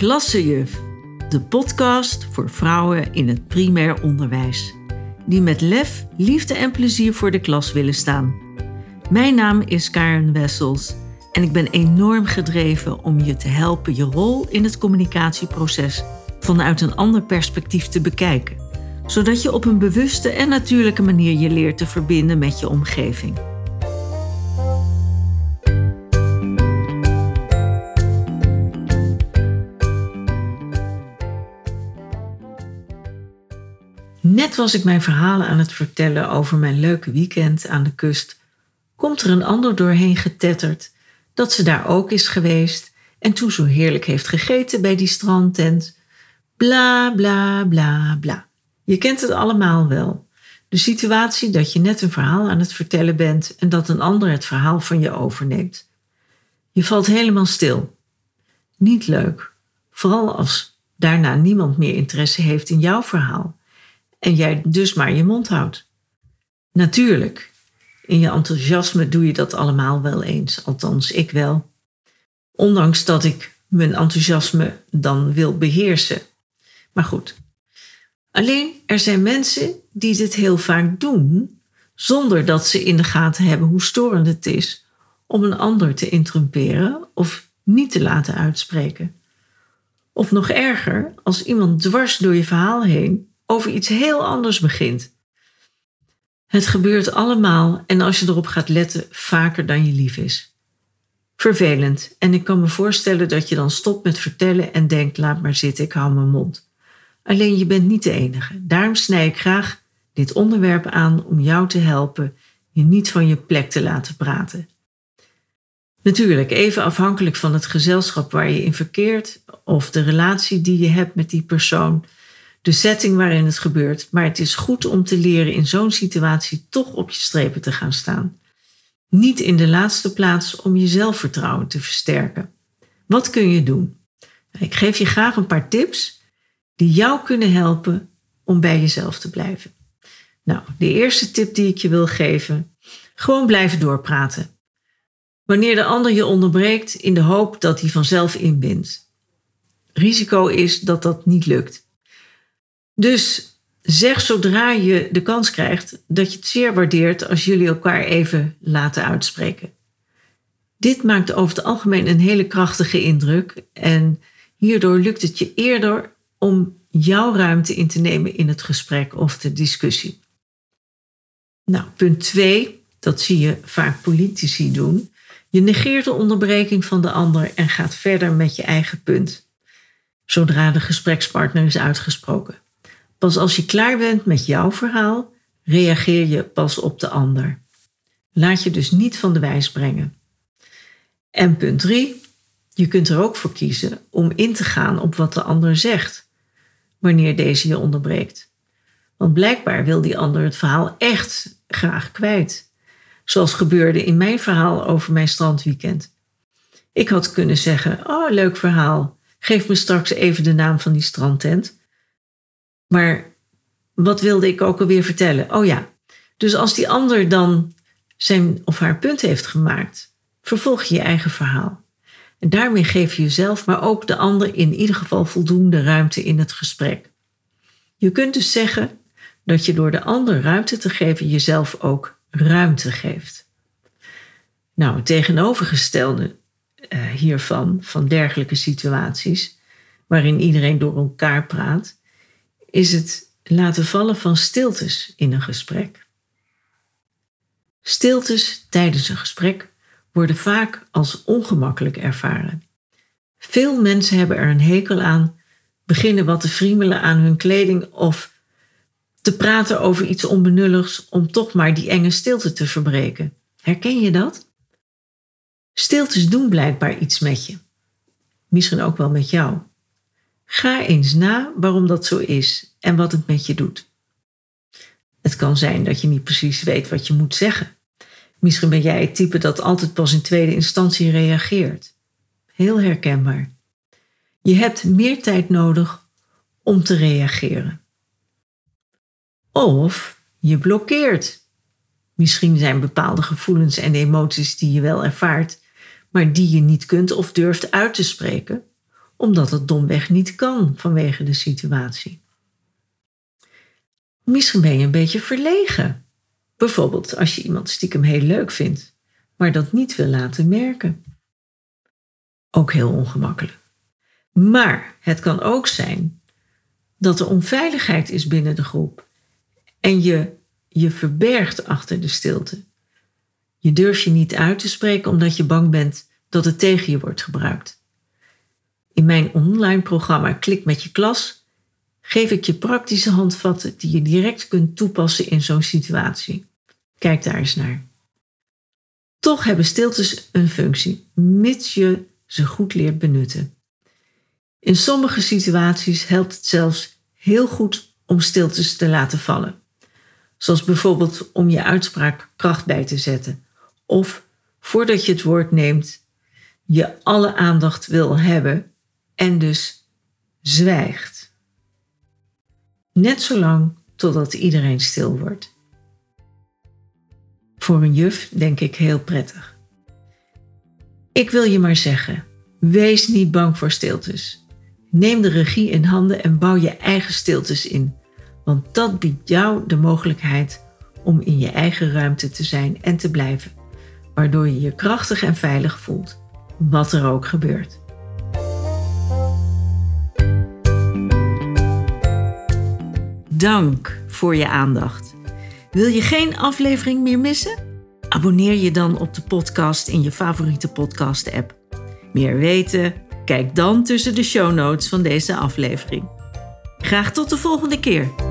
Klassejuf, de podcast voor vrouwen in het primair onderwijs. Die met lef, liefde en plezier voor de klas willen staan. Mijn naam is Karen Wessels en ik ben enorm gedreven om je te helpen je rol in het communicatieproces vanuit een ander perspectief te bekijken, zodat je op een bewuste en natuurlijke manier je leert te verbinden met je omgeving. Net was ik mijn verhalen aan het vertellen over mijn leuke weekend aan de kust, komt er een ander doorheen getetterd dat ze daar ook is geweest en toen zo heerlijk heeft gegeten bij die strandtent. Bla bla bla bla. Je kent het allemaal wel. De situatie dat je net een verhaal aan het vertellen bent en dat een ander het verhaal van je overneemt. Je valt helemaal stil. Niet leuk, vooral als daarna niemand meer interesse heeft in jouw verhaal en jij dus maar je mond houdt. Natuurlijk, in je enthousiasme doe je dat allemaal wel eens, althans ik wel. Ondanks dat ik mijn enthousiasme dan wil beheersen. Maar goed. Alleen er zijn mensen die dit heel vaak doen zonder dat ze in de gaten hebben hoe storend het is om een ander te interrumperen of niet te laten uitspreken. Of nog erger, als iemand dwars door je verhaal heen over iets heel anders begint. Het gebeurt allemaal en als je erop gaat letten, vaker dan je lief is. Vervelend en ik kan me voorstellen dat je dan stopt met vertellen en denkt: laat maar zitten, ik hou mijn mond. Alleen je bent niet de enige. Daarom snij ik graag dit onderwerp aan om jou te helpen je niet van je plek te laten praten. Natuurlijk, even afhankelijk van het gezelschap waar je in verkeert of de relatie die je hebt met die persoon, de setting waarin het gebeurt. Maar het is goed om te leren in zo'n situatie toch op je strepen te gaan staan. Niet in de laatste plaats om je zelfvertrouwen te versterken. Wat kun je doen? Ik geef je graag een paar tips die jou kunnen helpen om bij jezelf te blijven. Nou, de eerste tip die ik je wil geven: gewoon blijven doorpraten. Wanneer de ander je onderbreekt in de hoop dat hij vanzelf inbindt. Risico is dat dat niet lukt. Dus zeg zodra je de kans krijgt dat je het zeer waardeert als jullie elkaar even laten uitspreken. Dit maakt over het algemeen een hele krachtige indruk en hierdoor lukt het je eerder om jouw ruimte in te nemen in het gesprek of de discussie. Nou, punt 2, dat zie je vaak politici doen. Je negeert de onderbreking van de ander en gaat verder met je eigen punt, zodra de gesprekspartner is uitgesproken. Pas als je klaar bent met jouw verhaal, reageer je pas op de ander. Laat je dus niet van de wijs brengen. En punt 3. Je kunt er ook voor kiezen om in te gaan op wat de ander zegt, wanneer deze je onderbreekt. Want blijkbaar wil die ander het verhaal echt graag kwijt. Zoals gebeurde in mijn verhaal over mijn strandweekend. Ik had kunnen zeggen: Oh, leuk verhaal. Geef me straks even de naam van die strandtent. Maar wat wilde ik ook alweer vertellen? Oh ja, dus als die ander dan zijn of haar punt heeft gemaakt, vervolg je je eigen verhaal. En daarmee geef je jezelf, maar ook de ander in ieder geval voldoende ruimte in het gesprek. Je kunt dus zeggen dat je door de ander ruimte te geven jezelf ook ruimte geeft. Nou, het tegenovergestelde uh, hiervan, van dergelijke situaties, waarin iedereen door elkaar praat, is het laten vallen van stiltes in een gesprek. Stiltes tijdens een gesprek worden vaak als ongemakkelijk ervaren. Veel mensen hebben er een hekel aan, beginnen wat te friemelen aan hun kleding of te praten over iets onbenulligs om toch maar die enge stilte te verbreken. Herken je dat? Stiltes doen blijkbaar iets met je. Misschien ook wel met jou. Ga eens na waarom dat zo is en wat het met je doet. Het kan zijn dat je niet precies weet wat je moet zeggen. Misschien ben jij het type dat altijd pas in tweede instantie reageert. Heel herkenbaar. Je hebt meer tijd nodig om te reageren. Of je blokkeert. Misschien zijn bepaalde gevoelens en emoties die je wel ervaart, maar die je niet kunt of durft uit te spreken omdat het domweg niet kan vanwege de situatie. Misschien ben je een beetje verlegen. Bijvoorbeeld als je iemand stiekem heel leuk vindt, maar dat niet wil laten merken. Ook heel ongemakkelijk. Maar het kan ook zijn dat er onveiligheid is binnen de groep en je je verbergt achter de stilte. Je durft je niet uit te spreken omdat je bang bent dat het tegen je wordt gebruikt. In mijn online programma Klik met je klas geef ik je praktische handvatten die je direct kunt toepassen in zo'n situatie. Kijk daar eens naar. Toch hebben stiltes een functie, mits je ze goed leert benutten. In sommige situaties helpt het zelfs heel goed om stiltes te laten vallen. Zoals bijvoorbeeld om je uitspraak kracht bij te zetten. Of voordat je het woord neemt, je alle aandacht wil hebben en dus zwijgt. Net zolang totdat iedereen stil wordt. Voor een juf denk ik heel prettig. Ik wil je maar zeggen, wees niet bang voor stiltes. Neem de regie in handen en bouw je eigen stiltes in, want dat biedt jou de mogelijkheid om in je eigen ruimte te zijn en te blijven, waardoor je je krachtig en veilig voelt, wat er ook gebeurt. Dank voor je aandacht. Wil je geen aflevering meer missen? Abonneer je dan op de podcast in je favoriete podcast-app. Meer weten? Kijk dan tussen de show notes van deze aflevering. Graag tot de volgende keer.